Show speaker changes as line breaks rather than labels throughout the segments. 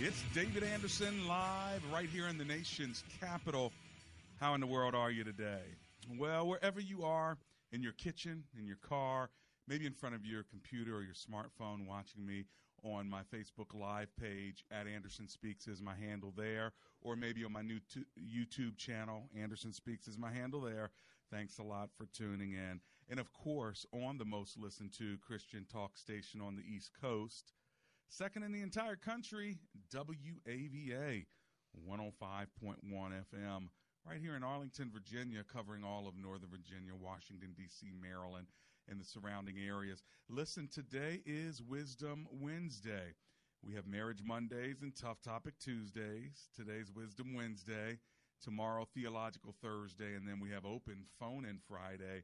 It's David Anderson live right here in the nation's capital. How in the world are you today? Well, wherever you are, in your kitchen, in your car, maybe in front of your computer or your smartphone watching me on my Facebook Live page at Anderson Speaks is my handle there, or maybe on my new t- YouTube channel, Anderson Speaks is my handle there. Thanks a lot for tuning in. And of course, on the most listened to Christian talk station on the East Coast, second in the entire country, WAVA 105.1 FM, right here in Arlington, Virginia, covering all of Northern Virginia, Washington, D.C., Maryland, and the surrounding areas. Listen, today is Wisdom Wednesday. We have Marriage Mondays and Tough Topic Tuesdays. Today's Wisdom Wednesday. Tomorrow, Theological Thursday. And then we have Open Phone in Friday.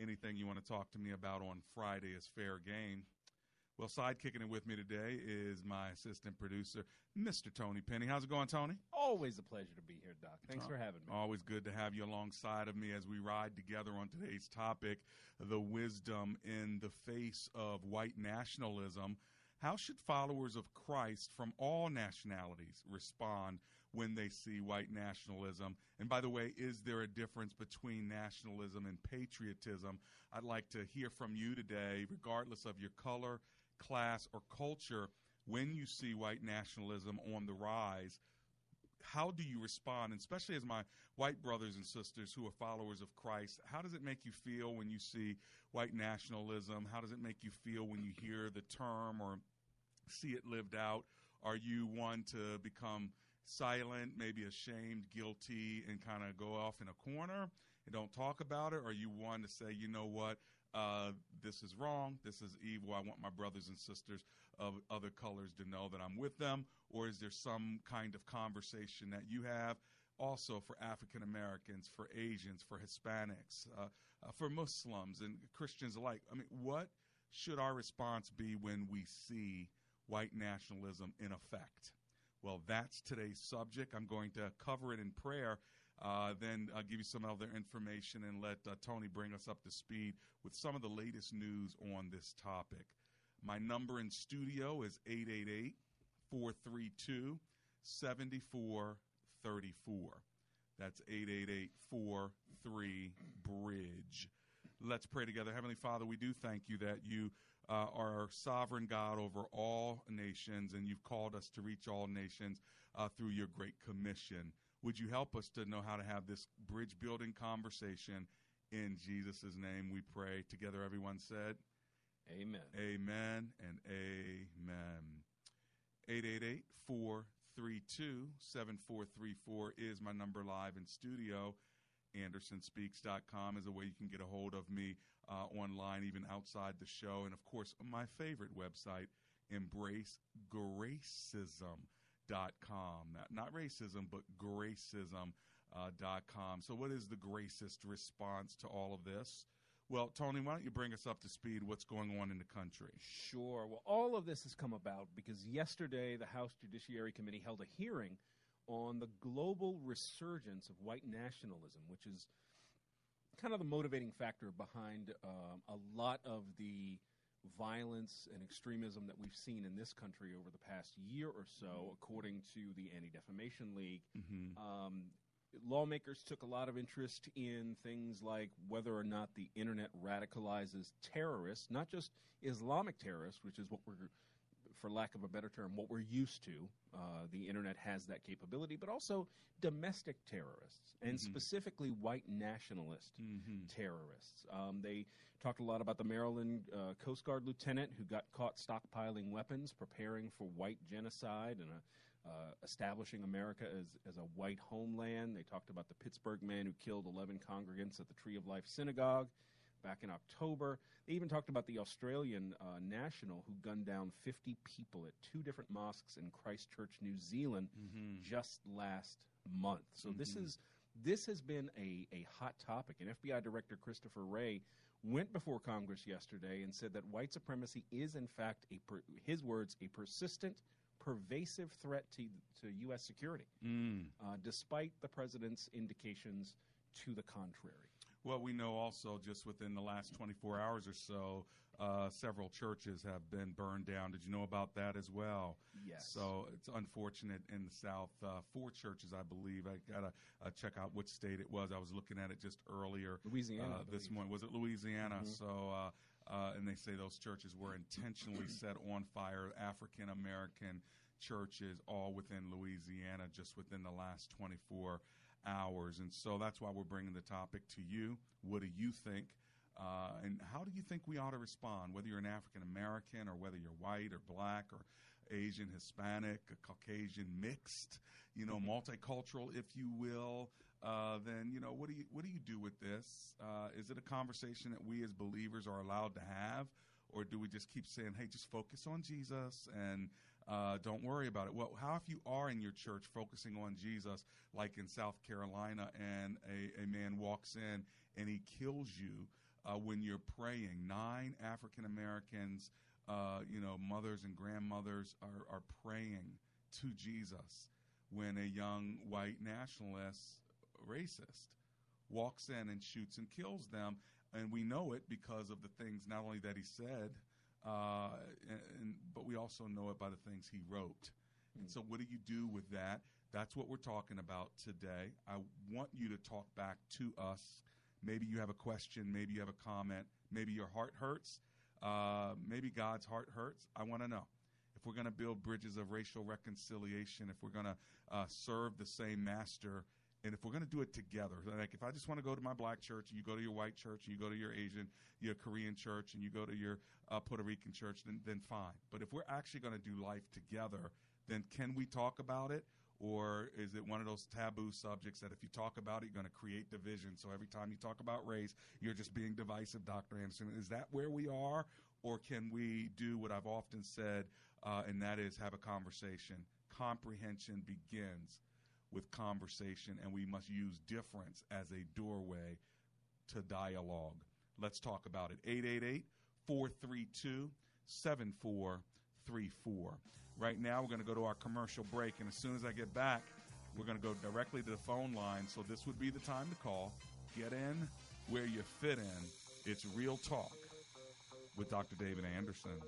Anything you want to talk to me about on Friday is fair game. Well, sidekicking it with me today is my assistant producer, Mr. Tony Penny. How's it going, Tony?
Always a pleasure to be here, Doc. Thanks for having me.
Always good to have you alongside of me as we ride together on today's topic the wisdom in the face of white nationalism. How should followers of Christ from all nationalities respond when they see white nationalism? And by the way, is there a difference between nationalism and patriotism? I'd like to hear from you today, regardless of your color, class, or culture. When you see white nationalism on the rise, how do you respond, and especially as my white brothers and sisters who are followers of Christ? How does it make you feel when you see white nationalism? How does it make you feel when you hear the term or see it lived out? Are you one to become silent, maybe ashamed, guilty, and kind of go off in a corner and don't talk about it? Or are you one to say, you know what? Uh, this is wrong. This is evil. I want my brothers and sisters of other colors to know that I'm with them? Or is there some kind of conversation that you have also for African Americans, for Asians, for Hispanics, uh, uh, for Muslims and Christians alike? I mean, what should our response be when we see white nationalism in effect? Well, that's today's subject. I'm going to cover it in prayer. Uh, then I'll give you some other information and let uh, Tony bring us up to speed with some of the latest news on this topic. My number in studio is 888 432 7434. That's 888 43 Bridge. Let's pray together. Heavenly Father, we do thank you that you uh, are sovereign God over all nations and you've called us to reach all nations uh, through your great commission. Would you help us to know how to have this bridge building conversation? In Jesus' name we pray. Together, everyone said,
Amen.
Amen and amen. 888 432 7434 is my number live in studio. AndersonSpeaks.com is a way you can get a hold of me uh, online, even outside the show. And of course, my favorite website, EmbraceGracism.com. Not, not racism, but gracism.com. Uh, so, what is the gracist response to all of this? Well, Tony, why don't you bring us up to speed what's going on in the country?
Sure. Well, all of this has come about because yesterday the House Judiciary Committee held a hearing on the global resurgence of white nationalism, which is kind of the motivating factor behind um, a lot of the violence and extremism that we've seen in this country over the past year or so, according to the Anti Defamation League.
Mm-hmm.
Um, lawmakers took a lot of interest in things like whether or not the internet radicalizes terrorists, not just Islamic terrorists, which is what we're, for lack of a better term, what we're used to. Uh, the internet has that capability, but also domestic terrorists, and
Mhm.
specifically white nationalist
Mm-hmm.
terrorists. Um, they talked a lot about the Maryland uh, Coast Guard lieutenant who got caught stockpiling weapons, preparing for white genocide and uh, uh, establishing America as, as a white homeland. They talked about the Pittsburgh man who killed 11 congregants at the Tree of Life Synagogue back in October. They even talked about the Australian uh, national who gunned down 50 people at two different mosques in Christchurch, New Zealand,
Mm-hmm.
just last month. So this
Mhm.
is this has been a, a hot topic. And FBI Director Christopher Wray went before Congress yesterday and said that white supremacy is, in fact, a per, his words, a persistent, pervasive threat to to U.S. security,
Mm.
uh, despite the president's indications to the contrary.
Well, we know also just within the last 24 hours or so, uh, several churches have been burned down. Did you know about that as well?
Yes.
So it's unfortunate in the South. Uh, four churches, I believe. I got to uh, check out which state it was. I was looking at it just earlier
Louisiana,
uh, this
believe.
morning. Was it Louisiana?
Mhm.
So, uh, uh, and they say those churches were intentionally set on fire. African American churches, all within Louisiana, just within the last 24 hours. And so that's why we're bringing the topic to you. What do you think? Uh, and how do you think we ought to respond, whether you're an African American or whether you're white or black or Asian, Hispanic, Caucasian, mixed, you know, multicultural, if you will? Uh, then you know what do you what do you do with this? Uh, is it a conversation that we as believers are allowed to have, or do we just keep saying, "Hey, just focus on Jesus and uh, don't worry about it"? Well, how if you are in your church focusing on Jesus, like in South Carolina, and a, a man walks in and he kills you uh, when you're praying? Nine African Americans, uh, you know, mothers and grandmothers are, are praying to Jesus when a young white nationalist racist walks in and shoots and kills them. And we know it because of the things not only that he said, uh, and, and, but we also know it by the things he wrote. And so, what do you do with that? That's what we're talking about today. I want you to talk back to us. Maybe you have a question, maybe you have a comment, maybe your heart hurts, uh, maybe God's heart hurts. I want to know if we're going to build bridges of racial reconciliation, if we're going to uh, serve the same master, and if we're going to do it together. Like if I just want to go to my black church, and you go to your white church, and you go to your Asian, your Korean church, and you go to your uh, Puerto Rican church, then then fine. But if we're actually going to do life together, then can we talk about it? Or is it one of those taboo subjects that if you talk about it, you're going to create division? So every time you talk about race, you're just being divisive, Dr. Anderson. Is that where we are? Or can we do what I've often said, uh, and that is have a conversation? Comprehension begins with conversation, and we must use difference as a doorway to dialogue. Let's talk about it. 888 432 7434. Right now, we're going to go to our commercial break, and as soon as I get back, we're going to go directly to the phone line. So this would be the time to call. Get in where you fit in. It's Real Talk with Dr. David Anderson.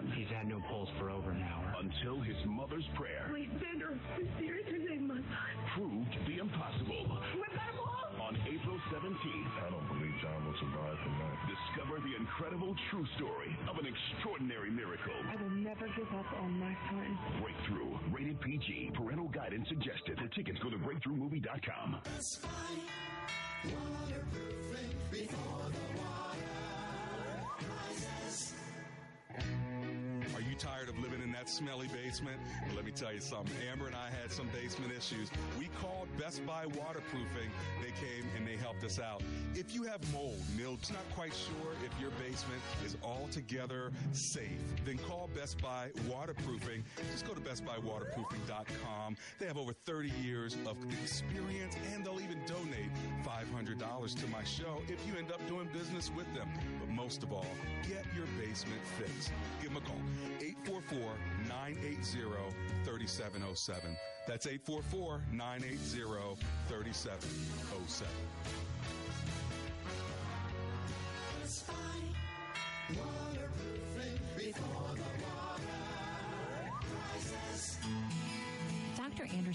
Against son. He's had no pulse for over an hour. Until his mother's prayer
Please, Bender, seriously save my son.
proved the impossible.
We better move!
On April 17th,
I don't believe John will survive tonight.
discover the incredible true story of an extraordinary miracle.
I will never give up on my son.
Breakthrough, rated PG, parental guidance suggested. For tickets, go to breakthroughmovie.com.
Are you tired of living in that smelly basement. But let me tell you something. Amber and I had some basement issues. We called Best Buy Waterproofing. They came and they helped us out. If you have mold, mildew, not quite sure if your basement is altogether safe, then call Best Buy Waterproofing. Just go to bestbuywaterproofing.com. They have over 30 years of experience and they'll even donate $500 to my show if you end up doing business with them. But most of all, get your basement fixed. Give them a call 844 980 3707. That's 844 980 3707.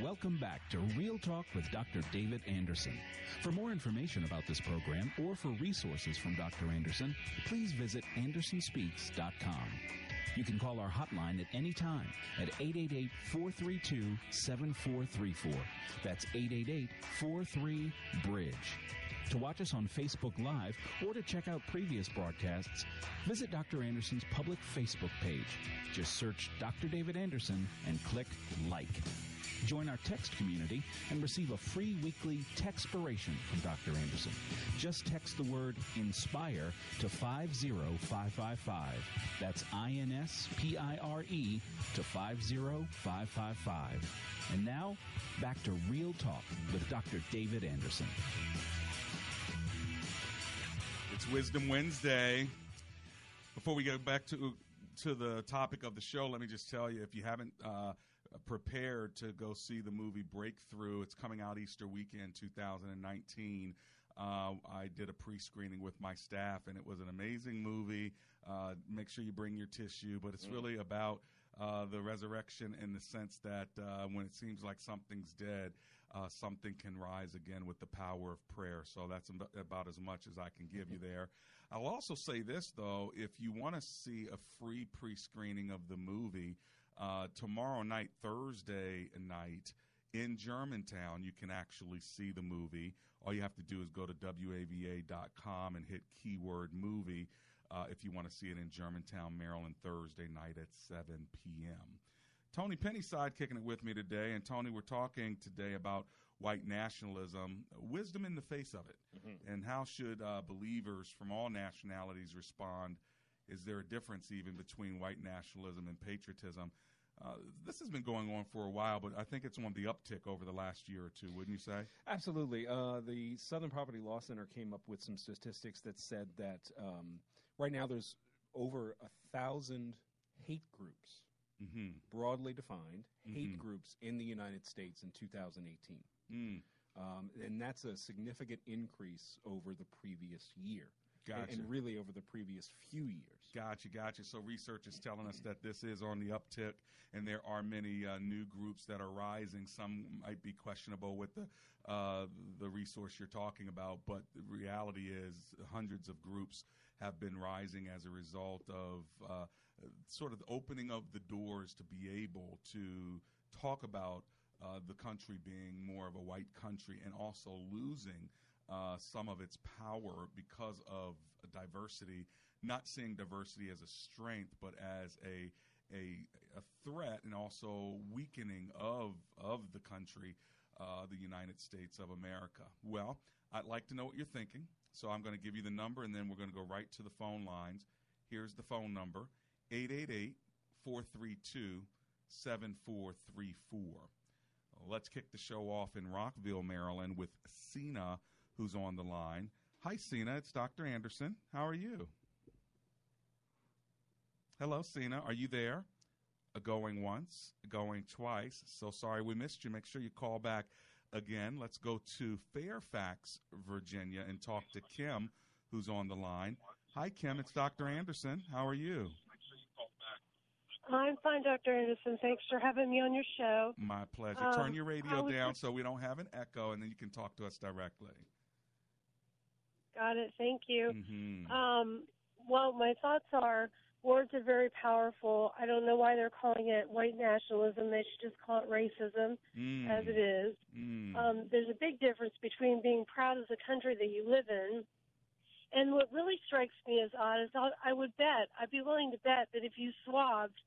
Welcome back to Real Talk with Dr. David Anderson. For more information about this program or for resources from Dr. Anderson, please visit andersonspeaks.com. You can call our hotline at any time at 888 432 7434. That's 888 43 Bridge. To watch us on Facebook Live or to check out previous broadcasts, visit Dr. Anderson's public Facebook page. Just search Dr. David Anderson and click like. Join our text community and receive a free weekly textpiration from Dr. Anderson. Just text the word INSPIRE to 50555. That's I N S P I R E to 50555. And now, back to Real Talk with Dr. David Anderson.
It's Wisdom Wednesday. Before we go back to to the topic of the show, let me just tell you if you haven't uh, prepared to go see the movie Breakthrough, it's coming out Easter weekend 2019. Uh, I did a pre screening with my staff, and it was an amazing movie. Uh, make sure you bring your tissue, but it's
Mm.
really about uh, the resurrection in the sense that uh, when it seems like something's dead, uh, something can rise again with the power of prayer. So that's about as much as I can give you there. I'll also say this, though if you want to see a free pre screening of the movie, uh, tomorrow night, Thursday night, in Germantown, you can actually see the movie. All you have to do is go to WAVA.com and hit keyword movie uh, if you want to see it in Germantown, Maryland, Thursday night at 7 p.m. Tony Pennyside kicking it with me today. And Tony, we're talking today about white nationalism, wisdom in the face of it, and how should uh, believers from all nationalities respond? Is there a difference even between white nationalism and patriotism? Uh, this has been going on for a while, but I think it's on the uptick over the last year or two, wouldn't you say?
Absolutely. Uh, the Southern Poverty Law Center came up with some statistics that said that um, right now there's over a thousand hate groups,
mm-hmm.
broadly defined hate
Mhm.
groups in the United States in 2018.
Mm.
Um, and that's a significant increase over the previous year. and-
Gotcha.
And really over the previous few years.
Gotcha, gotcha. So research is telling us that this is on the uptick, and there are many uh, new groups that are rising. Some might be questionable with the uh, the resource you're talking about, but the reality is hundreds of groups have been rising as a result of uh, sort of the opening of the doors to be able to talk about uh, the country being more of a white country and also losing uh, some of its power because of diversity. Not seeing diversity as a strength, but as a a, a threat and also weakening of of the country, uh, the United States of America. Well, I'd like to know what you're thinking, so I'm going to give you the number, and then we're going to go right to the phone lines. Here's the phone number: 888 432 7434. Let's kick the show off in Rockville, Maryland, with Cena, who's on the line. Hi, Cena. It's Dr. Anderson. How are you? Hello, Cena. Are you there? Going once, going twice. So sorry we missed you. Make sure you call back again. Let's go to Fairfax, Virginia, and talk to Kim, who's on the line. Hi, Kim. It's Dr. Anderson. How are you?
I'm fine, Dr. Anderson. Thanks for having me on your show.
My pleasure.
Um,
Turn your radio down
just-
so we don't have an echo, and then you can talk to us directly.
Got it. Thank you.
hmm
Um, well, my thoughts are words are very powerful. I don't know why they're calling it white nationalism. They should just call it racism,
Mm.
as it is.
Mm.
Um, there's a big difference between being proud of the country that you live in. And what really strikes me as odd is I I would bet, I'd be willing to bet that if you swabbed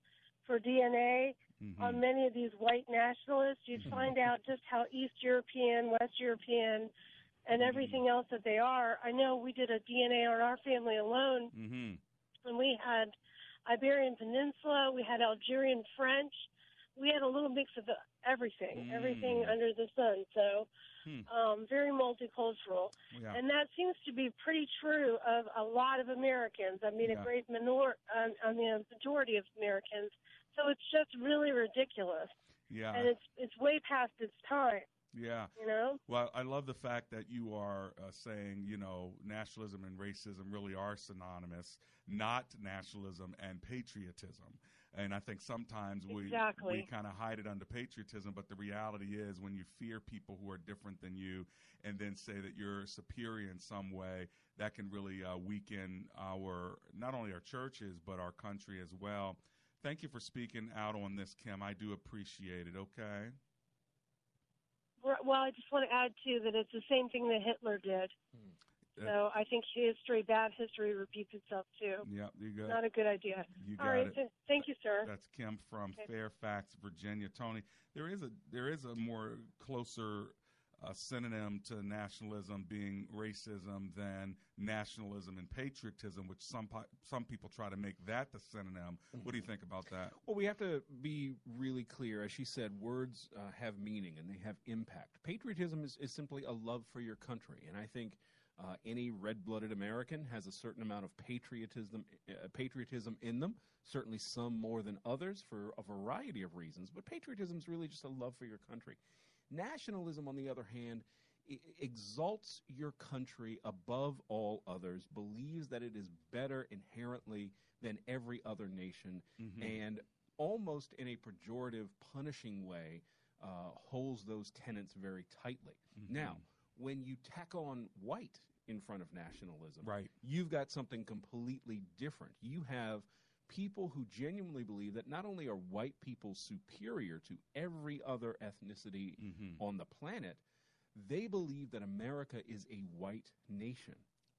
for DNA
Mm-hmm.
on many of these white nationalists, you'd find out just how East European, West European, and everything else that they are. I know we did a DNA on our family alone,
hmm
and we had Iberian Peninsula, we had Algerian French, we had a little mix of everything, everything
Mm.
under the sun. So,
Hmm.
um, very multicultural,
Yeah.
and that seems to be pretty true of a lot of Americans. I mean,
Yeah.
a great minor, um, I mean, a majority of Americans. So it's just really ridiculous,
Yeah.
and it's it's way past its time.
Yeah.
You know.
Well, I love the fact that you are uh, saying, you know, nationalism and racism really are synonymous, not nationalism and patriotism. And I think sometimes we
Exactly.
we kind of hide it under patriotism, but the reality is when you fear people who are different than you and then say that you're superior in some way, that can really uh, weaken our not only our churches but our country as well. Thank you for speaking out on this, Kim. I do appreciate it. Okay.
Well, I just want to add too that it's the same thing that Hitler did.
Uh,
So I think history, bad history, repeats itself too.
Yeah, you got
Not a good idea.
You got
right,
it.
th- thank you, sir.
That's Kim from
Okay.
Fairfax, Virginia. Tony, there is a there is a more closer uh, synonym to nationalism being racism than nationalism and patriotism, which some po- some people try to make that the synonym. What do you think about that?
Well, we have to be really clear. As she said, words uh, have meaning and they have impact. Patriotism is, is simply a love for your country. And I think uh, any red blooded American has a certain amount of patriotism, uh, patriotism in them, certainly some more than others for a variety of reasons. But patriotism is really just a love for your country. Nationalism, on the other hand, exalts your country above all others, believes that it is better inherently than every other nation, and almost in a pejorative, punishing way, uh, holds those tenets very tightly. Now, when you tack on white in front of nationalism,
right.
you've got something completely different. You have people who genuinely believe that not only are white people superior to every other ethnicity on the planet, they believe that America is a white nation.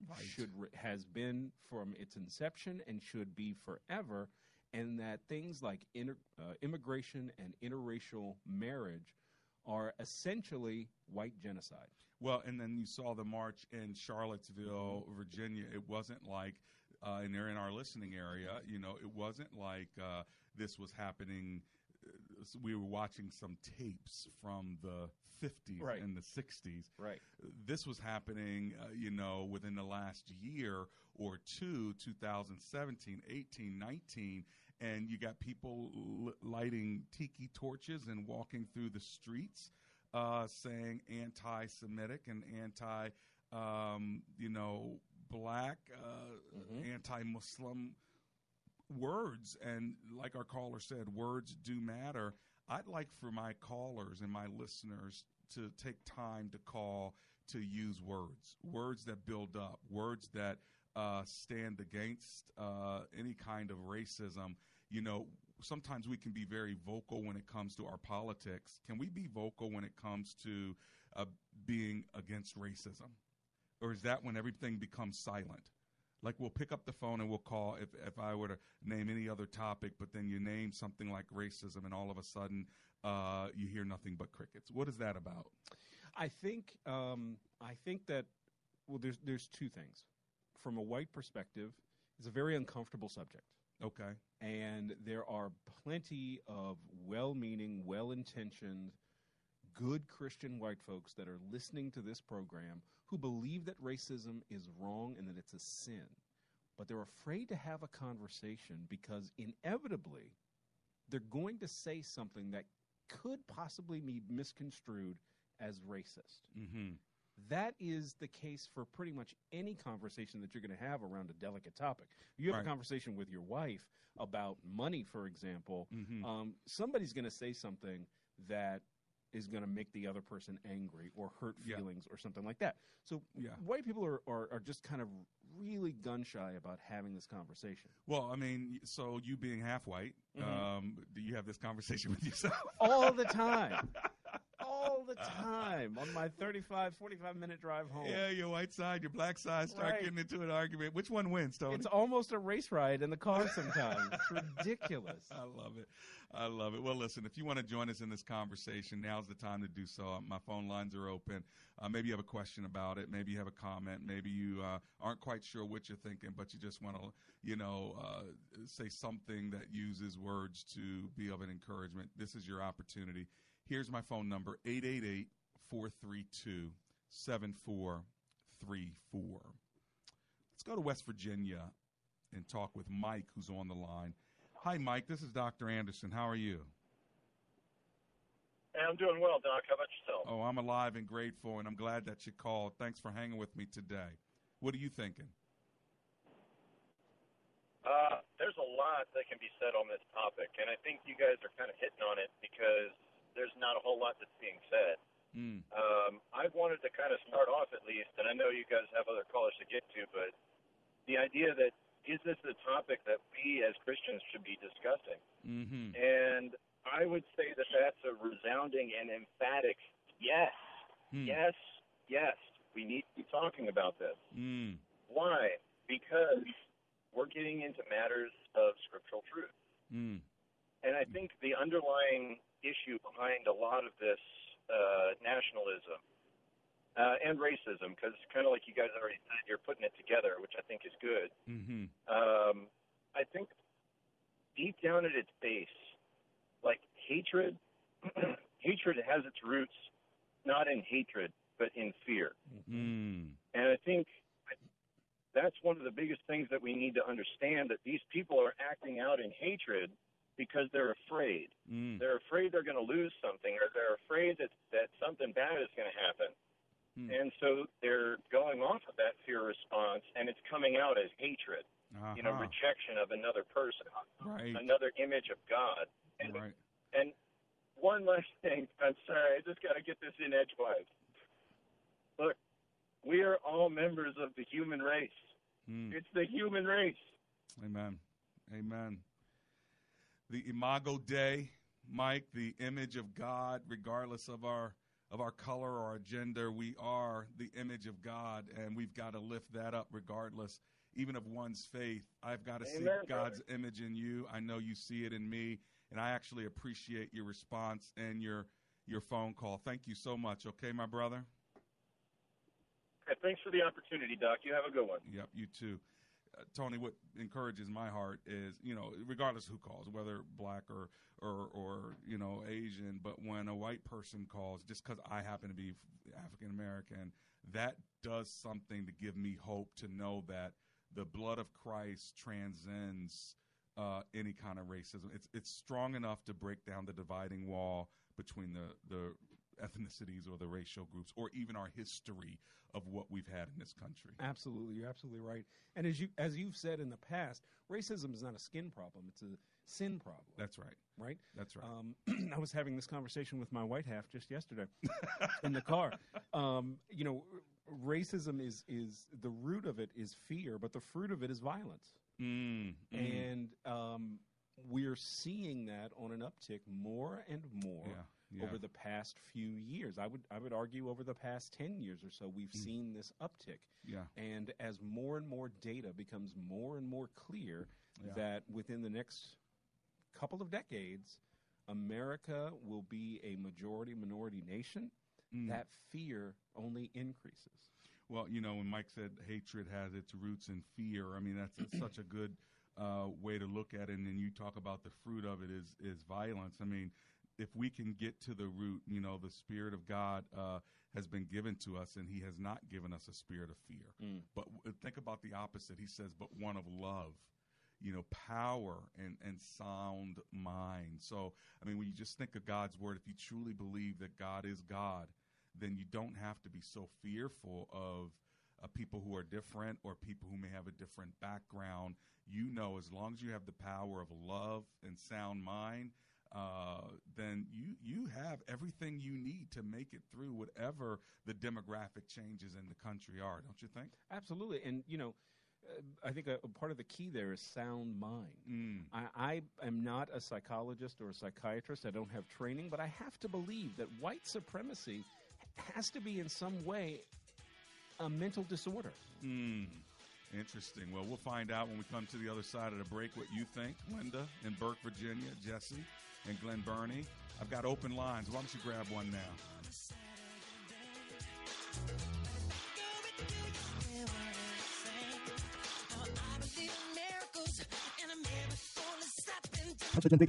Right.
Should re- has been from its inception and should be forever, and that things like inter, uh, immigration and interracial marriage are essentially white genocide.
Well, and then you saw the march in Charlottesville, Virginia. It wasn't like, uh, and they're in our listening area. You know, it wasn't like uh, this was happening. uh, We were watching some tapes from the 50s
Right.
and the 60s.
Right.
This was happening, uh, you know, within the last year or two, 2017, 18, 19. And you got people l- lighting tiki torches and walking through the streets uh, saying anti-Semitic and anti, um, you know, black, uh, anti-Muslim words. And like our caller said, words do matter. I'd like for my callers and my listeners to take time to call to use words, words that build up, words that uh, stand against uh, any kind of racism. You know, sometimes we can be very vocal when it comes to our politics. Can we be vocal when it comes to uh, being against racism? Or is that when everything becomes silent? Like we'll pick up the phone and we'll call if, if I were to name any other topic, but then you name something like racism and all of a sudden uh, you hear nothing but crickets. What is that about?
I think um, I think that well, there's there's two things. From a white perspective, it's a very uncomfortable subject.
Okay.
And there are plenty of well-meaning, well-intentioned, good Christian white folks that are listening to this program who believe that racism is wrong and that it's a sin. But they're afraid to have a conversation because inevitably they're going to say something that could possibly be misconstrued as racist.
Mm-hmm.
that is the case for pretty much any conversation that you're going to have around a delicate topic. You have
Right.
a conversation with your wife about money, for example.
Mhm.
Um, somebody's going to say something that is going to make the other person angry or hurt
Yeah.
feelings or something like that. So
Yeah.
white people are, are, are just kind of really gun shy about having this conversation.
Well, I mean, so you being half white,
Mhm.
um, do you have this conversation with yourself?
all the time. time on my 35, 45 minute drive home.
Yeah, your white side, your black side start
Right.
getting into an argument. Which one wins, Tony?
It's almost a race ride in the car sometimes. it's ridiculous.
I love it. I love it. Well, listen, if you want to join us in this conversation, now's the time to do so. My phone lines are open. Uh, maybe you have a question about it. Maybe you have a comment. Maybe you uh, aren't quite sure what you're thinking, but you just want to, you know, uh, say something that uses words to be of an encouragement. This is your opportunity. Here's my phone number 888 432 7434. Let's go to West Virginia and talk with Mike, who's on the line. Hi, Mike. This is Dr. Anderson. How are you?
Hey, I'm doing well, Doc. How about yourself?
Oh, I'm alive and grateful, and I'm glad that you called. Thanks for hanging with me today. What are you thinking?
Uh, there's a lot that can be said on this topic, and I think you guys are kind of hitting on it because there's not a whole lot that's being said.
Mm.
Um, I wanted to kind of start off at least, and I know you guys have other callers to get to, but the idea that is this a topic that we as Christians should be discussing?
Mm-hmm.
And I would say that that's a resounding and emphatic yes,
Hmm.
yes, yes. We need to be talking about this.
Mm.
Why? Because we're getting into matters of scriptural truth.
Mm.
And I think the underlying issue behind a lot of this uh, nationalism uh, and racism, because kind of like you guys already said, you're putting it together, which I think is good.
Mm-hmm.
Um, I think deep down at its base, like hatred, hatred has its roots not in hatred, but in fear.
Mm.
And I think that's one of the biggest things that we need to understand that these people are acting out in hatred because they're afraid.
Mm.
They're afraid they're going to lose something or they're afraid that, that something bad is going to happen.
Hmm.
And so they're going off of that fear response and it's coming out as hatred, you know,
Uh-huh.
rejection of another person,
Right.
another image of God. And,
Right.
and one last thing, I'm sorry, I just got to get this in edgewise. Look, we are all members of the human race.
Mm.
It's the human race.
Amen. Amen. The imago Dei, Mike, the image of God, regardless of our of our color or our gender, we are the image of God, and we've got to lift that up regardless, even of one's faith. I've got to see
Amen,
God's image in you. I know you see it in me, and I actually appreciate your response and your your phone call. Thank you so much. Okay, my brother.
Okay, thanks for the opportunity, Doc. You have a good one.
Yep, you too. Tony, what encourages my heart is, you know, regardless who calls, whether black or or or you know Asian, but when a white person calls, just because I happen to be African American, that does something to give me hope to know that the blood of Christ transcends uh, any kind of racism. It's it's strong enough to break down the dividing wall between the the ethnicities or the racial groups or even our history of what we've had in this country.
Absolutely, you're absolutely right. And as you as you've said in the past, racism is not a skin problem; it's a sin problem.
That's right.
Right.
That's right.
Um, I was having this conversation with my white half just yesterday in the car. Um, you know, racism is is the root of it is fear, but the fruit of it is violence.
Mm, mm.
And um, we're seeing that on an uptick more and more
Yeah, yeah.
over the past few years. I would I would argue over the past ten years or so, we've
Mm.
seen this uptick.
Yeah.
And as more and more data becomes more and more clear
Yeah.
that within the next couple of decades, America will be a majority minority nation,
Mm.
that fear only increases.
Well, you know, when Mike said hatred has its roots in fear, I mean that's, that's such a good uh, way to look at it. And then you talk about the fruit of it is is violence. I mean, if we can get to the root, you know, the spirit of God uh, has been given to us, and He has not given us a spirit of fear.
Mm.
But w- think about the opposite. He says, but one of love. You know, power and, and sound mind. So, I mean, when you just think of God's word, if you truly believe that God is God, then you don't have to be so fearful of uh, people who are different or people who may have a different background. You know, as long as you have the power of love and sound mind, uh, then you you have everything you need to make it through whatever the demographic changes in the country are, don't you think?
Absolutely, and you know. Uh, I think a, a, part of the key there is sound mind.
Mm.
I, I am not a psychologist or a psychiatrist. I don't have training, but I have to believe that white supremacy has to be in some way a mental disorder.
Mm. Interesting. Well, we'll find out when we come to the other side of the break what you think, Linda in Burke, Virginia, Jesse and Glen Burnie. I've got open lines. Why don't you grab one now?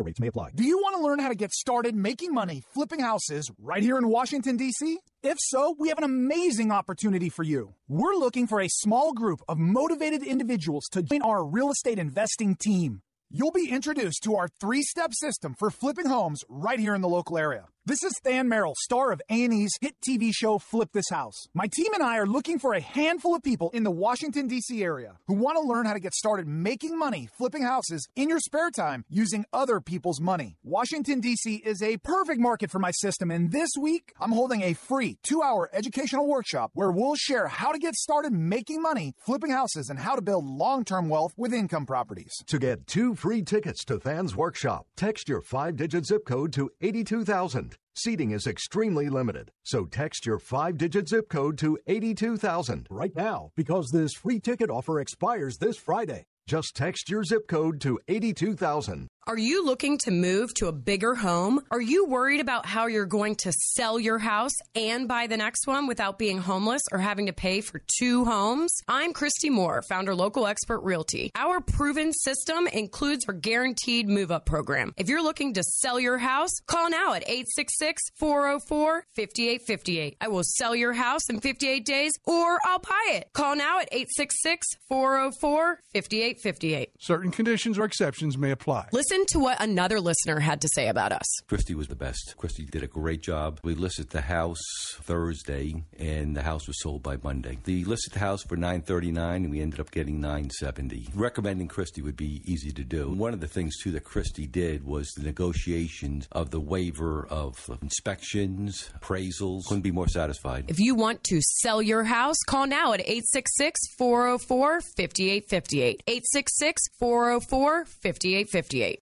rates may apply. Do you want to learn how to get started making money flipping houses right here in Washington, D.C.? If so, we have an amazing opportunity for you. We're looking for a small group of motivated individuals to join our real estate investing team. You'll be introduced to our three-step system for flipping homes right here in the local area. This is Than Merrill, star of A&E's hit TV show Flip This House. My team and I are looking for a handful of people in the Washington, D.C. area who want to learn how to get started making money flipping houses in your spare time using other people's money. Washington, D.C. is a perfect market for my system, and this week I'm holding a free two-hour educational workshop where we'll share how to get started making money flipping houses and how to build long-term wealth with income properties.
To get two free tickets to Than's workshop, text your five-digit zip code to 82000. Seating is extremely limited, so text your five digit zip code to 82000
right now because this free ticket offer expires this Friday.
Just text your zip code to 82000.
Are you looking to move to a bigger home? Are you worried about how you're going to sell your house and buy the next one without being homeless or having to pay for two homes? I'm Christy Moore, founder Local Expert Realty. Our proven system includes our guaranteed move up program. If you're looking to sell your house, call now at 866 404 5858. I will sell your house in 58 days or I'll buy it. Call now at 866 404 5858.
Certain conditions or exceptions may apply.
Listen Listen to what another listener had to say about us.
Christy was the best. Christy did a great job. We listed the house Thursday, and the house was sold by Monday. The listed the house for nine thirty nine, and we ended up getting nine seventy. Recommending Christy would be easy to do. One of the things too that Christy did was the negotiations of the waiver of inspections, appraisals. Couldn't be more satisfied.
If you want to sell your house, call now at 866 404 5858. 866 404 5858.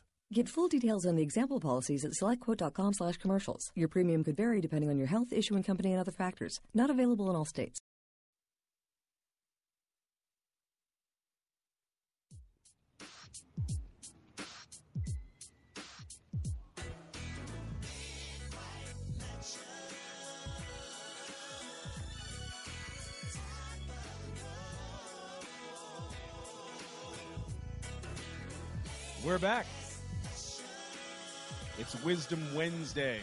Get full details on the example policies at selectquote.com slash commercials. Your premium could vary depending on your health, issuing company, and other factors. Not available in all states.
We're back. It's Wisdom Wednesday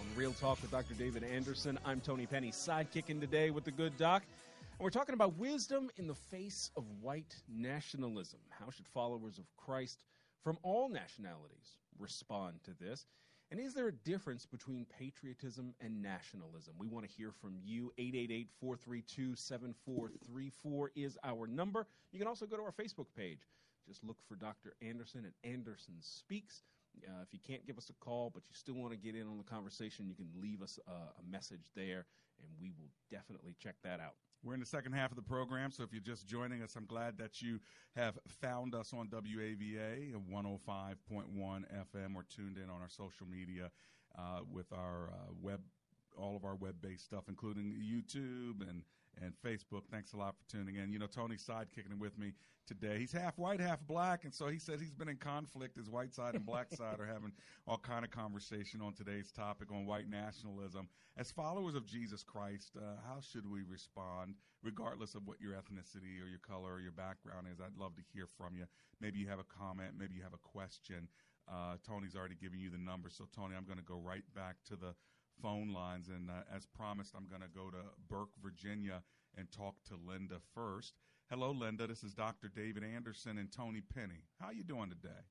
on Real Talk with Dr. David Anderson. I'm Tony Penny, sidekicking today with the good doc. And we're talking about wisdom in the face of white nationalism. How should followers of Christ from all nationalities respond to this? And is there a difference between patriotism and nationalism? We want to hear from you. 888 432 7434 is our number. You can also go to our Facebook page. Just look for Dr. Anderson at Anderson Speaks. Uh, if you can't give us a call, but you still want to get in on the conversation, you can leave us uh, a message there, and we will definitely check that out.
We're in the second half of the program, so if you're just joining us, I'm glad that you have found us on WAVA 105.1 FM or tuned in on our social media uh, with our uh, web, all of our web-based stuff, including YouTube and and Facebook. Thanks a lot for tuning in. You know, Tony's sidekicking with me today. He's half white, half black, and so he said he's been in conflict. His white side and black side are having all kind of conversation on today's topic on white nationalism. As followers of Jesus Christ, uh, how should we respond, regardless of what your ethnicity or your color or your background is? I'd love to hear from you. Maybe you have a comment, maybe you have a question. Uh, Tony's already given you the number, so Tony, I'm going to go right back to the phone lines. And uh, as promised, I'm going to go to Burke, Virginia, and talk to Linda first. Hello, Linda. This is Dr. David Anderson and Tony Penny. How are you doing today?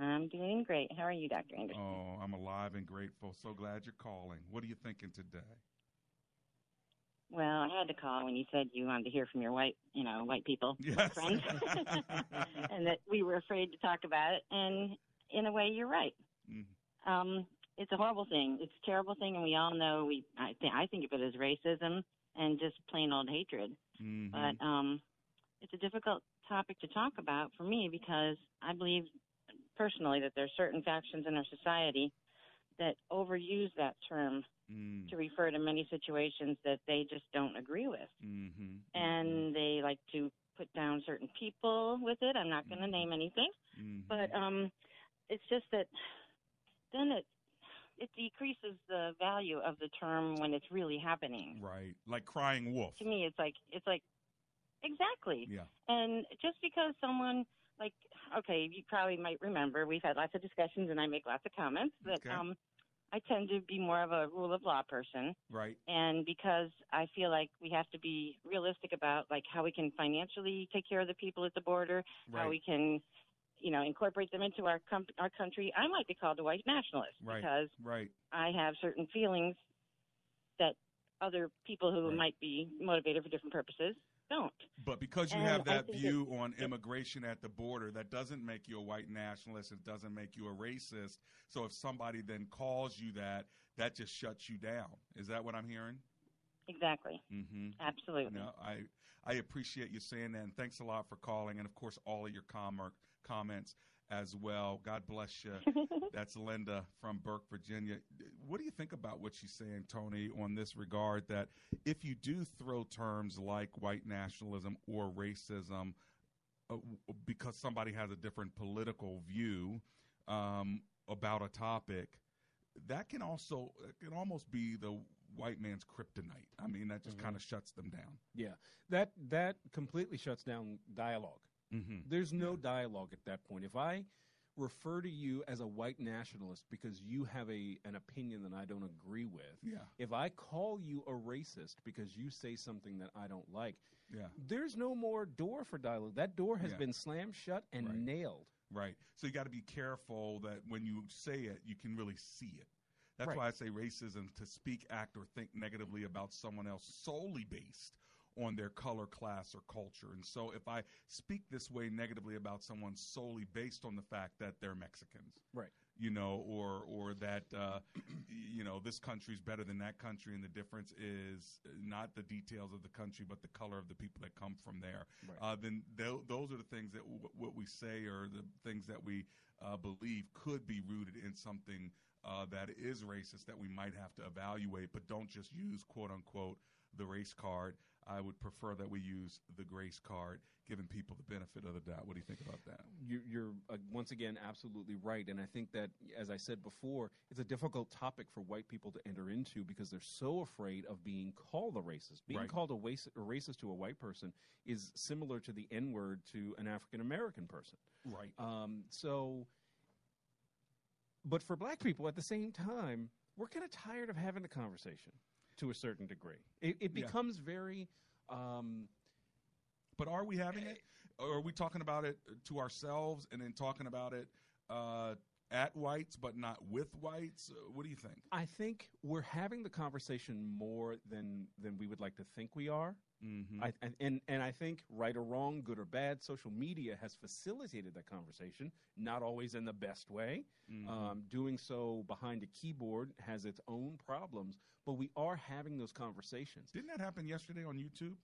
I'm doing great. How are you, Dr. Anderson?
Oh, I'm alive and grateful. So glad you're calling. What are you thinking today?
Well, I had to call when you said you wanted to hear from your white, you know, white people
yes.
friends, and that we were afraid to talk about it. And in a way, you're right. Mm-hmm. Um, it's a horrible thing. It's a terrible thing, and we all know. We I, th- I think of it as racism and just plain old hatred.
Mm-hmm.
But um, it's a difficult topic to talk about for me because I believe personally that there are certain factions in our society that overuse that term
mm.
to refer to many situations that they just don't agree with.
Mm-hmm.
And they like to put down certain people with it. I'm not going to name anything,
mm-hmm.
but um, it's just that then it it decreases the value of the term when it's really happening.
Right, like crying wolf.
To me, it's like it's like exactly.
Yeah.
And just because someone like okay, you probably might remember we've had lots of discussions and I make lots of comments that
Okay.
um I tend to be more of a rule of law person.
Right.
And because I feel like we have to be realistic about like how we can financially take care of the people at the border, how we can, you know, incorporate them into our com- our country. I might be called a white nationalist
Right.
because
right.
I have certain feelings that other people who
Right.
might be motivated for different purposes don't.
But because you
And
have that view on immigration at the border, that doesn't make you a white nationalist. It doesn't make you a racist. So if somebody then calls you that, that just shuts you down. Is that what I'm hearing?
Exactly.
Mm-hmm.
Absolutely.
No, I I appreciate you saying that, and thanks a lot for calling, and of course all of your com- comments as well. God bless you. That's Linda from Burke, Virginia. What do you think about what she's saying, Tony, on this regard? That if you do throw terms like white nationalism or racism, uh, because somebody has a different political view um, about a topic, that can also it can almost be the white man's kryptonite. I mean, that just kind of shuts them down.
Yeah, that that completely shuts down dialogue.
Mm-hmm.
There's no dialogue at that point. If I refer to you as a white nationalist because you have a an opinion that I don't agree with,
Yeah.
if I call you a racist because you say something that I don't like,
Yeah.
there's no more door for dialogue. That door has
Yeah.
been slammed shut and
Right.
nailed.
Right. So you got to be careful that when you say it, you can really see it. That's
Right.
why I say racism to speak, act, or think negatively about someone else solely based on their color, class, or culture. And so if I speak this way negatively about someone solely based on the fact that they're Mexicans,
Right.
you know, or or that uh, you know this country's better than that country, and the difference is not the details of the country, but the color of the people that come from there.
Right.
Uh, then th- those are the things that w- what we say or the things that we uh, believe could be rooted in something uh, that is racist that we might have to evaluate, but don't just use quote unquote the race card. I would prefer that we use the grace card, giving people the benefit of the doubt. What do you think about that?
You're, you're uh, once again absolutely right, and I think that, as I said before, it's a difficult topic for white people to enter into because they're so afraid of being called a racist. Being
Right.
called a, waste, a racist to a white person is similar to the N word to an African American person.
Right.
Um, so, but for black people, at the same time, we're kind of tired of having the conversation to a certain degree. It, it
Yeah.
becomes very. Um,
But are we having it? Or are we talking about it to ourselves and then talking about it uh, at whites but not with whites? Uh, What do you think?
I think we're having the conversation more than than we would like to think we are. Mm-hmm. I, and, and and I think right or wrong, good or bad, social media has facilitated that conversation. Not always in the best way. Mm-hmm. Um, doing so behind a keyboard has its own problems, but we are having those conversations.
Didn't that happen yesterday on YouTube?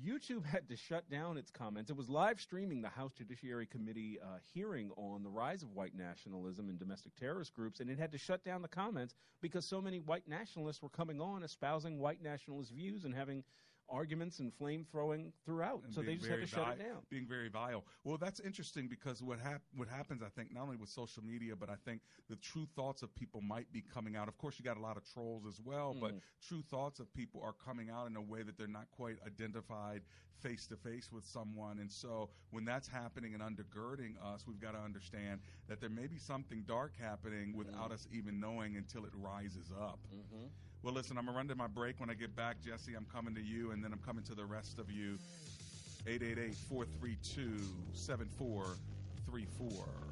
YouTube had to shut down its comments. It was live streaming the House Judiciary Committee uh, hearing on the rise of white nationalism and domestic terrorist groups, and it had to shut down the comments because so many white nationalists were coming on espousing white nationalist views and having arguments and flame throwing throughout. And so they just had to shut it down.
Being very vile. Well, that's interesting because what hap- what happens, I think, not only with social media, but I think the true thoughts of people might be coming out. Of course, you got a lot of trolls as well, mm. but true thoughts of people are coming out in a way that they're not quite identified face to face with someone. And so when that's happening and undergirding us, we've got to understand that there may be something dark happening without mm. us even knowing until it rises up.
Mm-hmm.
Well, listen, I'm going to run to my break. When I get back, Jesse, I'm coming to you, and then I'm coming to the rest of you. 888 432 7434.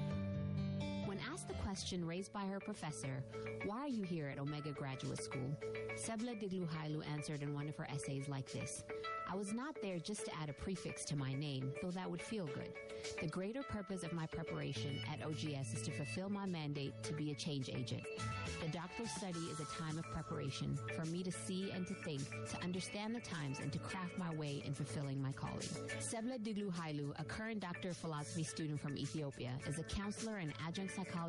asked the question raised by her professor, Why are you here at Omega Graduate School? Sebla Digluhailu answered in one of her essays like this I was not there just to add a prefix to my name, though that would feel good. The greater purpose of my preparation at OGS is to fulfill my mandate to be a change agent. The doctoral study is a time of preparation for me to see and to think, to understand the times, and to craft my way in fulfilling my calling. Sebla Diglu Hailu, a current Doctor of Philosophy student from Ethiopia, is a counselor and adjunct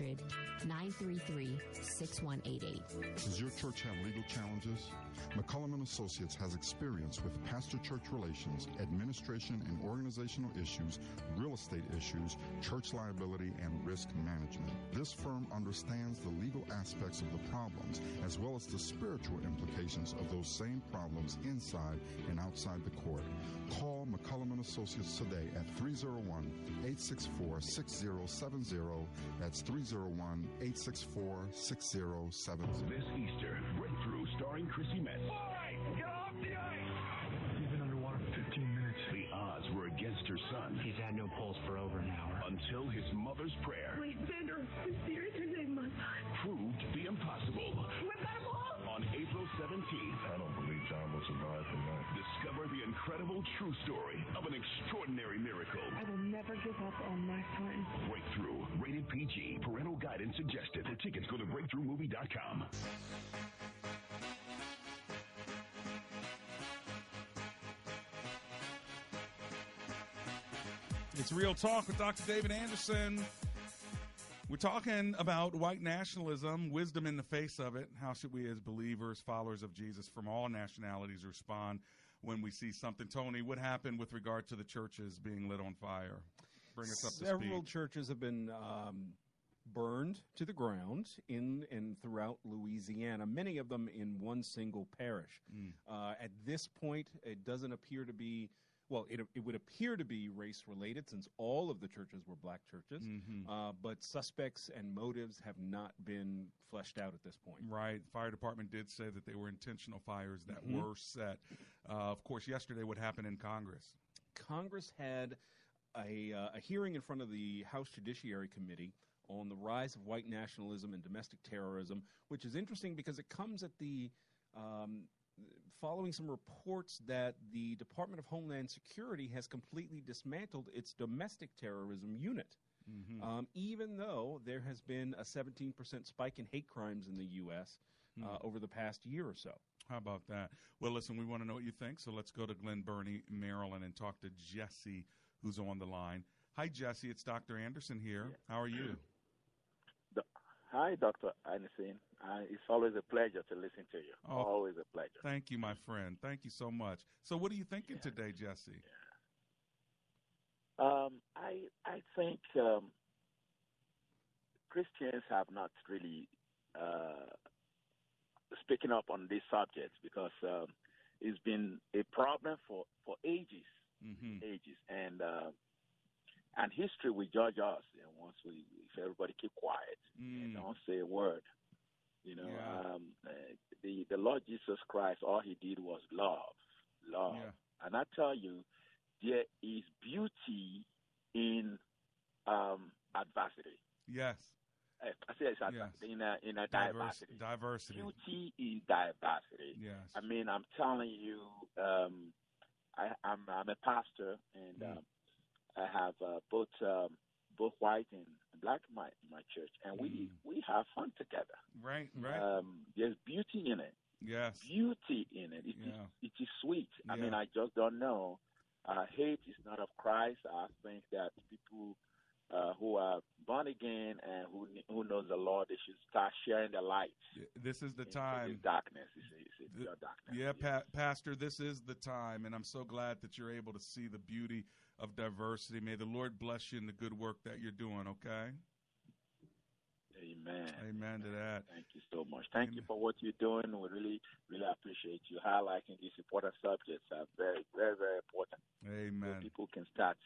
933 6188.
Does your church have legal challenges? McCullum and Associates has experience with pastor church relations, administration and organizational issues, real estate issues, church liability, and risk management. This firm understands the legal aspects of the problems as well as the spiritual implications of those same problems inside and outside the court. Call McCullum and Associates today at 301-864-6070. That's 301-864-6070.
This Easter, Breakthrough starring Chrissy Metz.
All right, get off the ice!
He's been underwater for 15 minutes. The odds were against her son.
He's had no pulse for over an hour.
Until his mother's prayer.
Please send her. Seriously, save my son.
Proved the impossible.
We're better off.
On April 17th.
I don't believe John will survive tonight.
Discover the incredible true story of an extraordinary miracle.
I will never give up on my son.
Breakthrough. Rated PG. Parental guidance suggested. For tickets, go to breakthroughmovie.com.
It's Real Talk with Dr. David Anderson. We're talking about white nationalism, wisdom in the face of it. How should we, as believers, followers of Jesus from all nationalities, respond when we see something? Tony, what happened with regard to the churches being lit on fire? Bring us up to
Several churches have been um, burned to the ground in and throughout Louisiana, many of them in one single parish.
Mm.
Uh, at this point, it doesn't appear to be well, it, it would appear to be race related since all of the churches were black churches,
Mhm.
uh, but suspects and motives have not been fleshed out at this point.
Right. The Fire department did say that they were intentional fires that
Mhm.
were set. Uh, of course, yesterday, what happened in Congress?
Congress had a, uh, a hearing in front of the House Judiciary Committee on the rise of white nationalism and domestic terrorism, which is interesting because it comes at the um, following some reports that the Department of Homeland Security has completely dismantled its domestic terrorism unit. Mm-hmm. Um, even though there has been a 17% spike in hate crimes in the U.S. Uh, mm. over the past year or so.
How about that? Well, listen, we want to know what you think, so let's go to Glen Burnie, Maryland, and talk to Jesse, who's on the line. Hi, Jesse. It's Dr. Anderson here. How are you?
Hi, Dr. Anderson. Uh, it's always a pleasure to listen to you. Oh, always a pleasure.
Thank you, my friend. Thank you so much. So, what are you thinking yeah. today, Jesse?
Yeah. Um, I I think um, Christians have not really uh, speaking up on these subjects because um, it's been a problem for for ages, mm-hmm. ages, and uh, and history will judge us. You know, once we, if everybody keep quiet mm. and don't say a word, you know, yeah. um, uh, the the Lord Jesus Christ, all He did was love, love, yeah. and I tell you, there is beauty in um, adversity.
Yes.
I say it's yes. in a in a diversity.
Diversity.
Beauty in diversity.
Yes.
I mean, I'm telling you, um, I, am I'm, I'm a pastor, and mm. um, I have uh, both um, both white and black in my in my church, and we mm. we have fun together.
Right, right.
Um, there's beauty in it.
Yes,
beauty in it. It, yeah. is, it is sweet. Yeah. I mean, I just don't know. Uh, hate is not of Christ. I think that people uh, who are born again and who who knows the Lord, they should start sharing the light.
This is the time.
darkness. It's, it's, it's the, darkness.
Yeah, pa- Pastor, this is the time, and I'm so glad that you're able to see the beauty of diversity. May the Lord bless you in the good work that you're doing, okay?
Amen.
Amen to that.
Thank you so much. Thank Amen. you for what you're doing. We really, really appreciate you highlighting these important subjects. Are very, very, very important.
Amen.
So people can start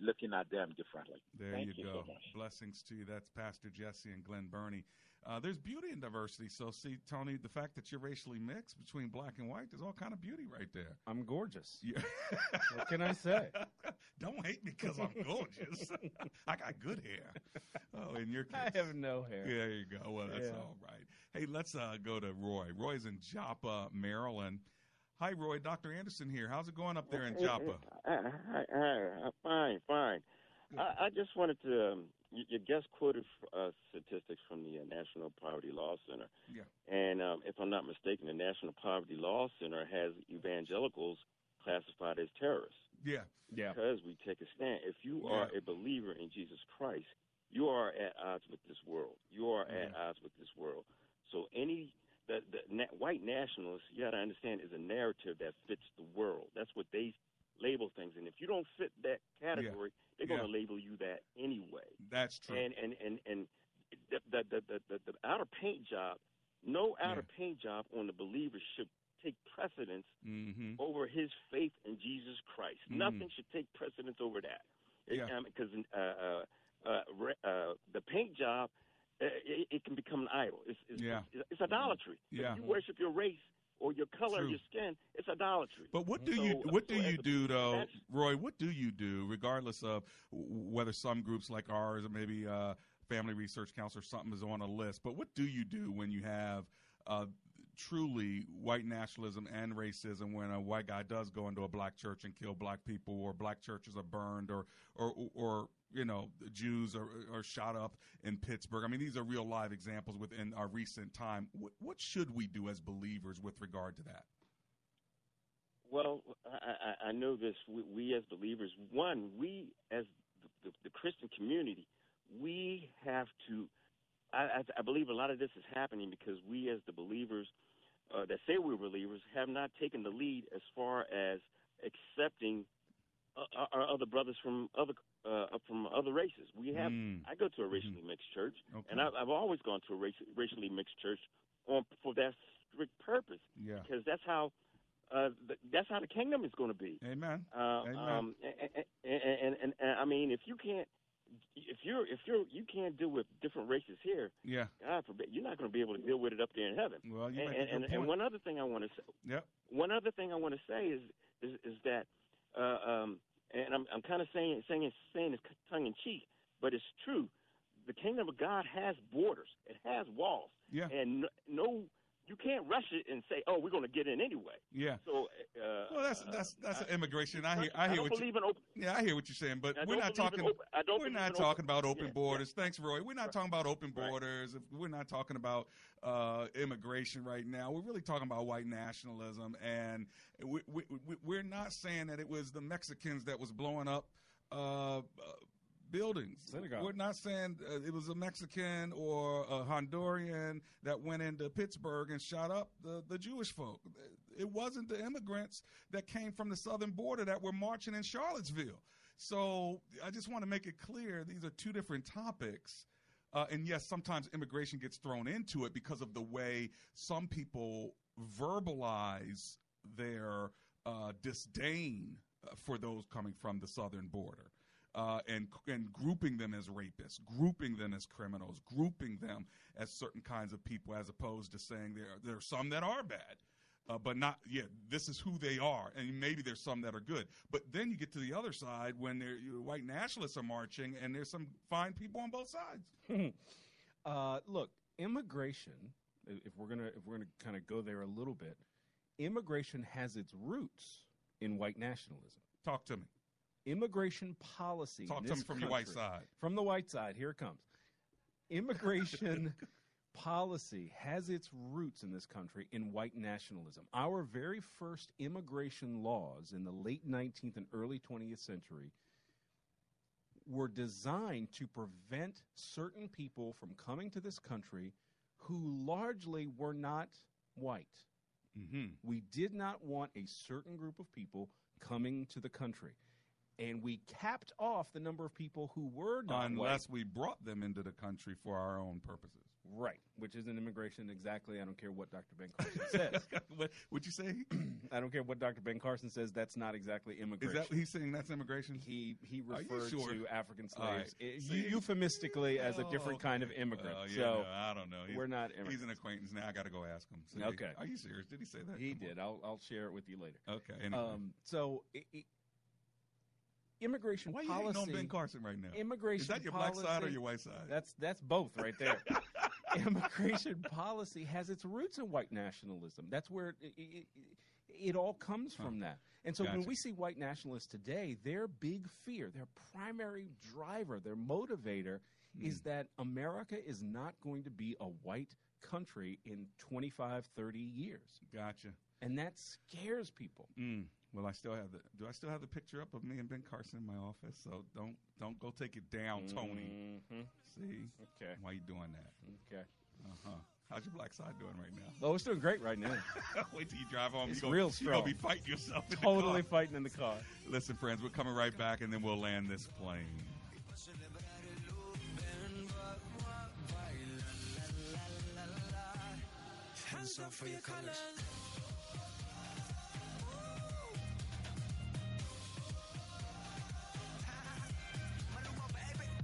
looking at them differently.
There
Thank
you,
you
go.
So
Blessings to you. That's Pastor Jesse and Glen Burnie. Uh, there's beauty in diversity. So, see, Tony, the fact that you're racially mixed between black and white, there's all kind of beauty right there.
I'm gorgeous.
Yeah.
what can I say?
Don't hate me because I'm gorgeous. I got good hair. Oh, in your case,
I have no hair.
Yeah, there you go. Well, that's yeah. all right. Hey, let's uh, go to Roy. Roy's in Joppa, Maryland. Hi, Roy. Dr. Anderson here. How's it going up there in Joppa?
Hi, hi, hi. fine, fine. I, I, just wanted to. Um, your guest quoted uh, statistics from the uh, National Poverty Law Center.
Yeah.
And um, if I'm not mistaken, the National Poverty Law Center has evangelicals classified as terrorists.
Yeah.
Yeah.
Because we take a stand. If you yeah. are a believer in Jesus Christ, you are at odds with this world. You are yeah. at odds with this world. So any the, the na- white nationalists, you got to understand, is a narrative that fits the world. That's what they label things. And if you don't fit that category, yeah. They're going to yeah. label you that anyway.
That's true.
And and and and the the the the, the, outer paint job, no outer yeah. paint job on the believer should take precedence
mm-hmm.
over his faith in Jesus Christ. Mm-hmm. Nothing should take precedence over that.
Yeah.
Because um, uh, uh, uh, uh, the paint job uh, it, it, can become an idol. It's, it's,
yeah.
it's, it's idolatry.
Yeah.
If you worship your race or your color,
True.
your skin, it's idolatry.
But what do
so,
you what do
so
you do though, Roy? What do you do, regardless of whether some groups like ours or maybe uh, Family Research Council or something is on a list? But what do you do when you have uh, truly white nationalism and racism when a white guy does go into a black church and kill black people, or black churches are burned, or or or you know Jews are, are shot up in Pittsburgh. I mean, these are real live examples within our recent time. What, what should we do as believers with regard to that?
Well, I, I know this. We, we, as believers, one, we as the, the, the Christian community, we have to. I, I, believe a lot of this is happening because we, as the believers uh, that say we're believers, have not taken the lead as far as accepting our other brothers from other uh, from other races. We have.
Mm.
I go to a racially mm-hmm. mixed church,
okay.
and I've, I've always gone to a raci- racially mixed church on for that strict purpose.
Yeah.
Because that's how. Uh, th- that's how the kingdom is going to be.
Amen.
Uh,
Amen.
Um, and, and, and, and, and I mean, if you can't, if you're if you're you can't deal with different races here,
yeah,
God forbid, you're not going to be able to deal with it up there in heaven.
Well, you
and,
make a
and, and one other thing I want to say.
Yep.
One other thing I want to say is is, is that uh, um, and I'm I'm kind of saying saying it's saying it tongue in cheek, but it's true. The kingdom of God has borders. It has walls.
Yeah.
And no, no you can't rush it and say, "Oh, we're going to get in anyway."
Yeah.
So, uh,
well, that's that's that's
uh,
immigration. I hear I
I
hear what you,
open.
Yeah, I hear what you're saying, but we're not talking.
open- I don't
we're not
in
talking about
open-
open
yeah,
borders. Thanks, Roy. We're not
Right.
talking about open borders. If We're not talking about uh, immigration right now. We're really talking about white nationalism, and we, we, we, we're not saying that it was the Mexicans that was blowing up. Uh, uh, buildings.
Synagogue.
We're not saying uh, it was a Mexican or a Honduran that went into Pittsburgh and shot up the, the Jewish folk. It wasn't the immigrants that came from the southern border that were marching in Charlottesville. So I just want to make it clear these are two different topics. Uh, and yes, sometimes immigration gets thrown into it because of the way some people verbalize their uh, disdain uh, for those coming from the southern border. Uh, and and grouping them as rapists, grouping them as criminals, grouping them as certain kinds of people, as opposed to saying there there are some that are bad, uh, but not yeah. This is who they are, and maybe there's some that are good. But then you get to the other side when white nationalists are marching, and there's some fine people on both sides.
uh, look, immigration. If we're gonna if we're gonna kind of go there a little bit, immigration has its roots in white nationalism.
Talk to me.
Immigration policy.
Talk to
this
me from your white side.
From the white side, here it comes. Immigration policy has its roots in this country in white nationalism. Our very first immigration laws in the late 19th and early 20th century were designed to prevent certain people from coming to this country who largely were not white.
Mm-hmm.
We did not want a certain group of people coming to the country. And we capped off the number of people who were not
Unless we brought them into the country for our own purposes.
Right, which isn't immigration exactly. I don't care what Dr. Ben Carson says.
what would you say?
I don't care what Dr. Ben Carson says. That's not exactly immigration.
Is that what he's saying? That's immigration.
he he referred
sure?
to African
All right.
slaves i-
See?
eu- euphemistically as a different kind of immigrant.
Uh, yeah,
so
no, I don't know. He's,
we're not
He's an acquaintance now. I got to go ask him. See,
Okay.
Are you serious? Did he say that?
He
Come on.
did. I'll I'll share it with you later.
Okay. Anyway.
Um, so i i immigration
Why you
policy.
hating on Ben Carson right now?
Immigration.
Is that your black side or your white side?
That's that's both right there. immigration policy has its roots in white nationalism. That's where it, it, it all comes from. That, and so when we see white nationalists today, their big fear, their primary driver, their motivator, is
Hmm.
that America is not going to be a white country in 25, 30 years.
Gotcha.
And that scares people.
Mm. Well, I still have the. Do I still have the picture up of me and Ben Carson in my office? So don't don't go take it down, Tony.
Mhm.
See?
Okay.
Why you doing that?
Okay.
Uh huh. How's your black side doing right now?
Oh, it's doing great right now.
Wait till you drive home.
It's
you gonna,
real
You
strong.
gonna be fighting yourself. In
Totally
the car.
fighting in the car.
Listen, friends, we're coming right back, and then we'll land this plane.
Hands up for your colors.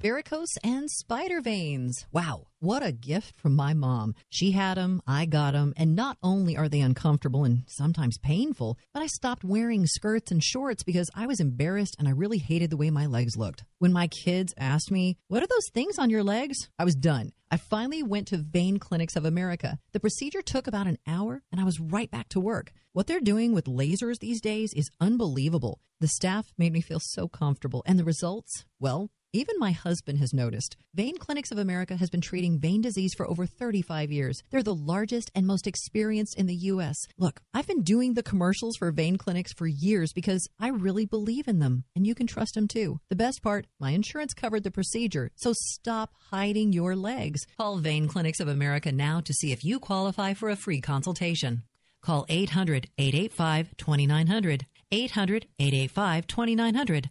Varicose and spider veins. Wow, what a gift from my mom. She had them, I got them, and not only are they uncomfortable and sometimes painful, but I stopped wearing skirts and shorts because I was embarrassed and I really hated the way my legs looked. When my kids asked me, What are those things on your legs? I was done. I finally went to Vein Clinics of America. The procedure took about an hour and I was right back to work. What they're doing with lasers these days is unbelievable. The staff made me feel so comfortable, and the results, well, even my husband has noticed. Vein Clinics of America has been treating vein disease for over 35 years. They're the largest and most experienced in the U.S. Look, I've been doing the commercials for vein clinics for years because I really believe in them, and you can trust them too. The best part, my insurance covered the procedure, so stop hiding your legs. Call Vein Clinics of America now to see if you qualify for a free consultation. Call 800 885 2900. 800 885 2900.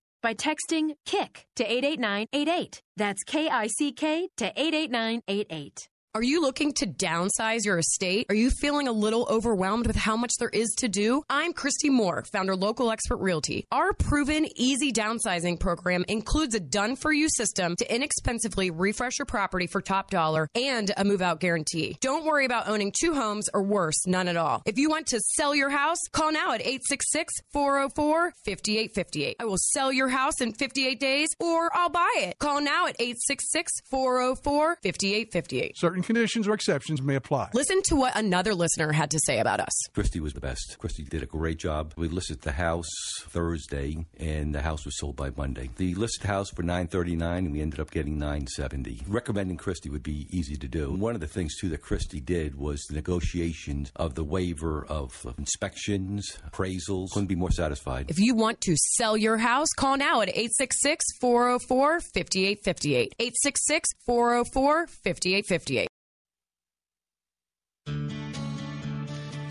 by texting KICK to 88988. That's K I C K to 88988.
Are you looking to downsize your estate? Are you feeling a little overwhelmed with how much there is to do? I'm Christy Moore, founder Local Expert Realty. Our proven easy downsizing program includes a done for you system to inexpensively refresh your property for top dollar and a move out guarantee. Don't worry about owning two homes or worse, none at all. If you want to sell your house, call now at 866 404 5858. I will sell your house in 58 days or I'll buy it. Call now at 866 404 5858.
Certain conditions or exceptions may apply.
Listen to what another listener had to say about us.
Christy was the best. Christy did a great job. We listed the house Thursday, and the house was sold by Monday. The listed house for nine thirty nine, and we ended up getting nine seventy. Recommending Christy would be easy to do. One of the things too that Christy did was the negotiations of the waiver of inspections, appraisals. Couldn't be more satisfied.
If you want to sell your house, call now at 866 404 5858. 866 404 5858.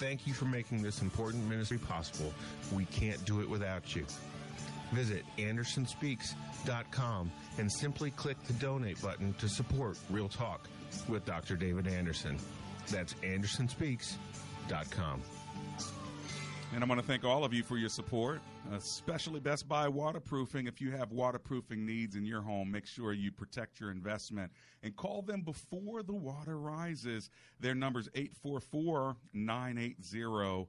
Thank you for making this important ministry possible. We can't do it without you. Visit AndersonSpeaks.com and simply click the donate button to support Real Talk with Dr. David Anderson. That's AndersonSpeaks.com.
And I want to thank all of you for your support, especially Best Buy Waterproofing. If you have waterproofing needs in your home, make sure you protect your investment and call them before the water rises. Their number is 844 980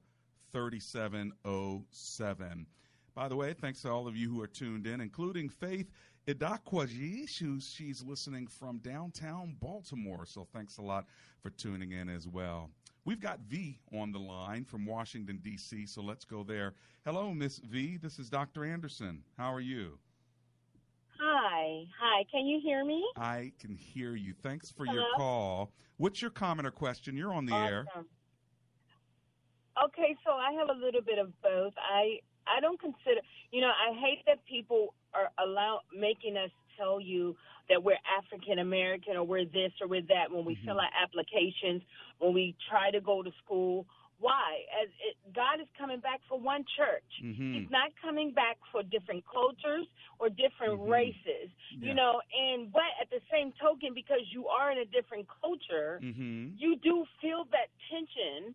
3707. By the way, thanks to all of you who are tuned in, including Faith Idakwaji, who's she's listening from downtown Baltimore. So thanks a lot for tuning in as well. We've got V on the line from Washington, D.C., so let's go there. Hello, Miss V. This is Dr. Anderson. How are you?
Hi. Hi. Can you hear me?
I can hear you. Thanks for
Hello?
your uh-huh. call. What's your comment or question? You're on the air.
Okay, so I have a little bit of both. I I don't consider, you know, I hate that people are allow making us tell you that we're African American or we're this or we're that when we fill out applications, when we try to go to school. Why? As it, God is coming back for one church.
Mhm.
He's not coming back for different cultures or different races.
Yeah.
You know, and but at the same token, because you are in a different culture,
Mm-hmm.
you do feel that tension,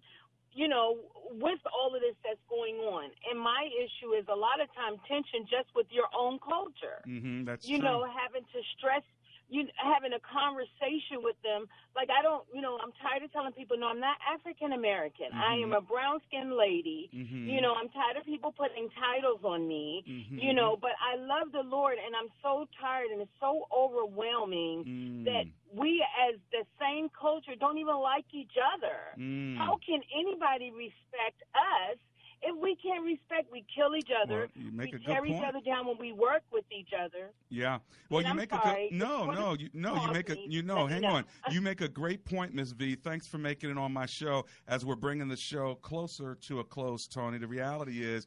you know, with all of this that's going on. And my issue is a lot of time tension just with your own culture.
Mm-hmm. That's
you
true.
know, having to stress you having a conversation with them. Like I don't, you know, I'm tired of telling people, no, I'm not African American. I am
Mhm.
a brown skinned lady.
Mhm.
You know, I'm tired of people putting titles on me.
Mhm.
You know, but I love the Lord, and I'm so tired, and it's so overwhelming
Mm.
that we, as the same culture, don't even like each other.
Mm.
How can anybody respect us if we can't respect? We kill each other.
Well, you make
we
a good
tear each other down when we work with each other.
Yeah. Well,
And
you
I'm
make
sorry,
a good, no, no, you, no, you make a you know, hang
know.
on. You make a great point, Miss V. Thanks for making it on my show as we're bringing the show closer to a close, Tony. The reality is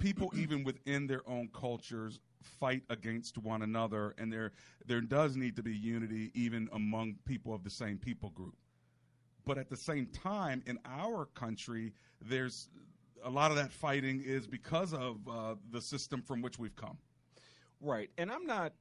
people even within their own cultures fight against one another and there there does need to be unity even among people of the same people group. But at the same time, in our country, there's a lot of that fighting is because of uh, the system from which we've come.
Right. And I'm not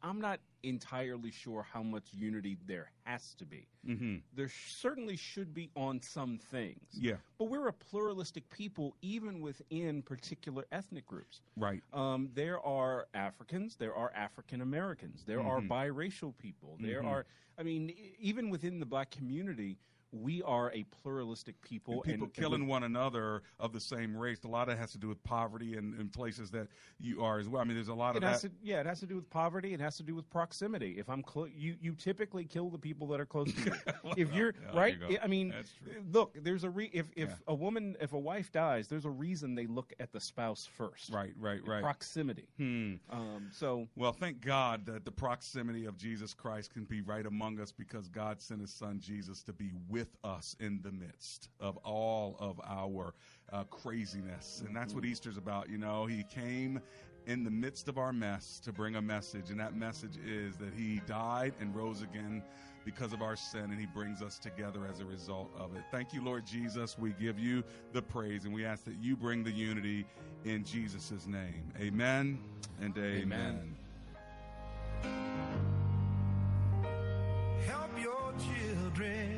I'm not entirely sure how much unity there has to be.
Mm-hmm.
There certainly should be on some things.
Yeah.
But we're a pluralistic people even within particular ethnic groups.
Right.
Um, there are Africans, there are African Americans, there are
Mhm.
biracial people, there
Mhm.
are, I mean, even within the black community, we are a pluralistic people.
And people
and,
killing
and
one another of the same race. A lot of it has to do with poverty and in places that you are as well. I mean, there's a lot of
has
that.
to, yeah, it has to do with poverty. It has to do with proximity. If I'm close, you you typically kill the people that are close to you. if you're
Yeah,
right,
you.
I mean, look, there's a re- if if
Yeah.
a woman, if a wife dies, there's a reason they look at the spouse first.
Right, right, right.
Proximity.
Hmm.
Um, so
Well, thank God that the proximity of Jesus Christ can be right among us because God sent His Son Jesus to be with us in the midst of all of our uh, craziness. And that's what Easter's about. You know, He came in the midst of our mess to bring a message. And that message is that He died and rose again because of our sin, and He brings us together as a result of it. Thank you, Lord Jesus. We give you the praise, and we ask that you bring the unity in Jesus' name. Amen and amen.
Help your children.